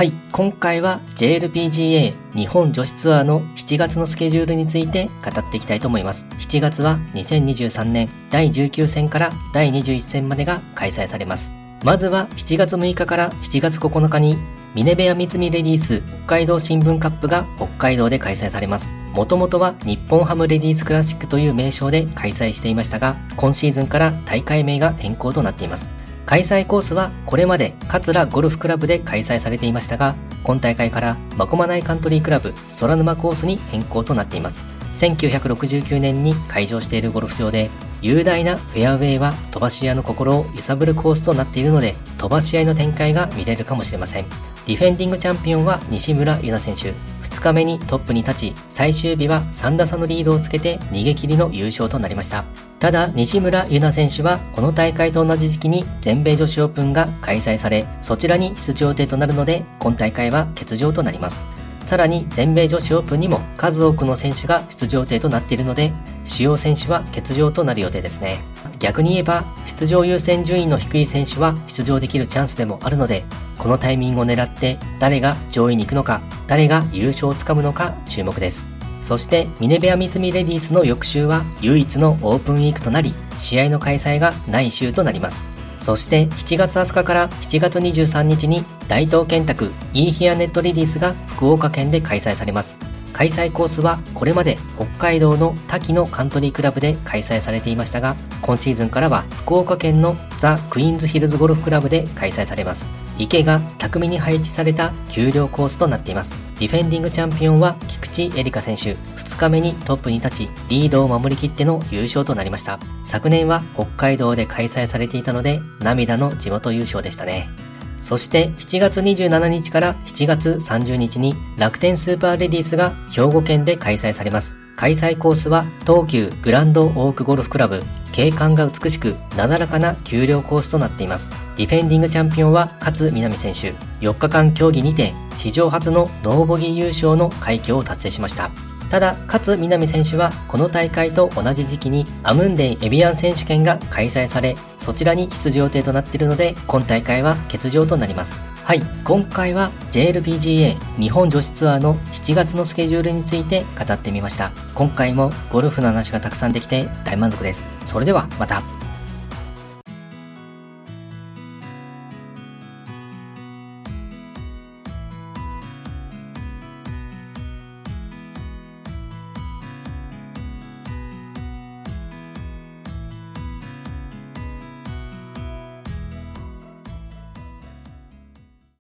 はい、今回は JLPGA 日本女子ツアーの7月のスケジュールについて語っていきたいと思います。7月は2023年第19戦から第21戦までが開催されます。まずは7月6日から7月9日にミネベア三菱レディース北海道新聞カップが北海道で開催されます。もともとは日本ハムレディースクラシックという名称で開催していましたが、今シーズンから大会名が変更となっています。開催コースはこれまで桂ゴルフクラブで開催されていましたが、今大会からマコマナイカントリークラブ空沼コースに変更となっています。1969年に開場しているゴルフ場で、雄大なフェアウェイは飛ばし屋の心を揺さぶるコースとなっているので、飛ばし合いの展開が見れるかもしれません。ディフェンディングチャンピオンは西村優奈選手。2日目にトップに立ち、最終日は3打差のリードをつけて逃げ切りの優勝となりました。ただ、西村優奈選手は、この大会と同じ時期に全米女子オープンが開催され、そちらに出場予定となるので、今大会は欠場となります。さらに、全米女子オープンにも数多くの選手が出場予定となっているので、主要選手は欠場となる予定ですね。逆に言えば、出場優先順位の低い選手は出場できるチャンスでもあるので、このタイミングを狙って誰が上位に行くのか、誰が優勝をつかむのか注目です。そしてミネベア三菱レディースの翌週は唯一のオープンウィークとなり、試合の開催がない週となります。そして7月20日から7月23日に大東建託イーヒアネットレディースが福岡県で開催されます。開催コースはこれまで北海道の滝のカントリークラブで開催されていましたが、今シーズンからは福岡県のザ・クイーンズヒルズゴルフクラブで開催されます。池が巧みに配置された丘陵コースとなっています。ディフェンディングチャンピオンは菊池エリカ選手。2日目にトップに立ち、リードを守りきっての優勝となりました。昨年は北海道で開催されていたので、涙の地元優勝でしたね。そして7月27日から7月30日に楽天スーパーレディースが兵庫県で開催されます。開催コースは東急グランドオークゴルフクラブ。景観が美しく、なだらかな丘陵コースとなっています。ディフェンディングチャンピオンは勝みなみ選手。4日間競技にて、史上初のノーボギー優勝の快挙を達成しました。ただ、勝南選手はこの大会と同じ時期にアムンデイエビアン選手権が開催され、そちらに出場予定となっているので、今大会は欠場となります。はい、今回は JLPGA 日本女子ツアーの7月のスケジュールについて語ってみました。今回もゴルフの話がたくさんできて大満足です。それではまた。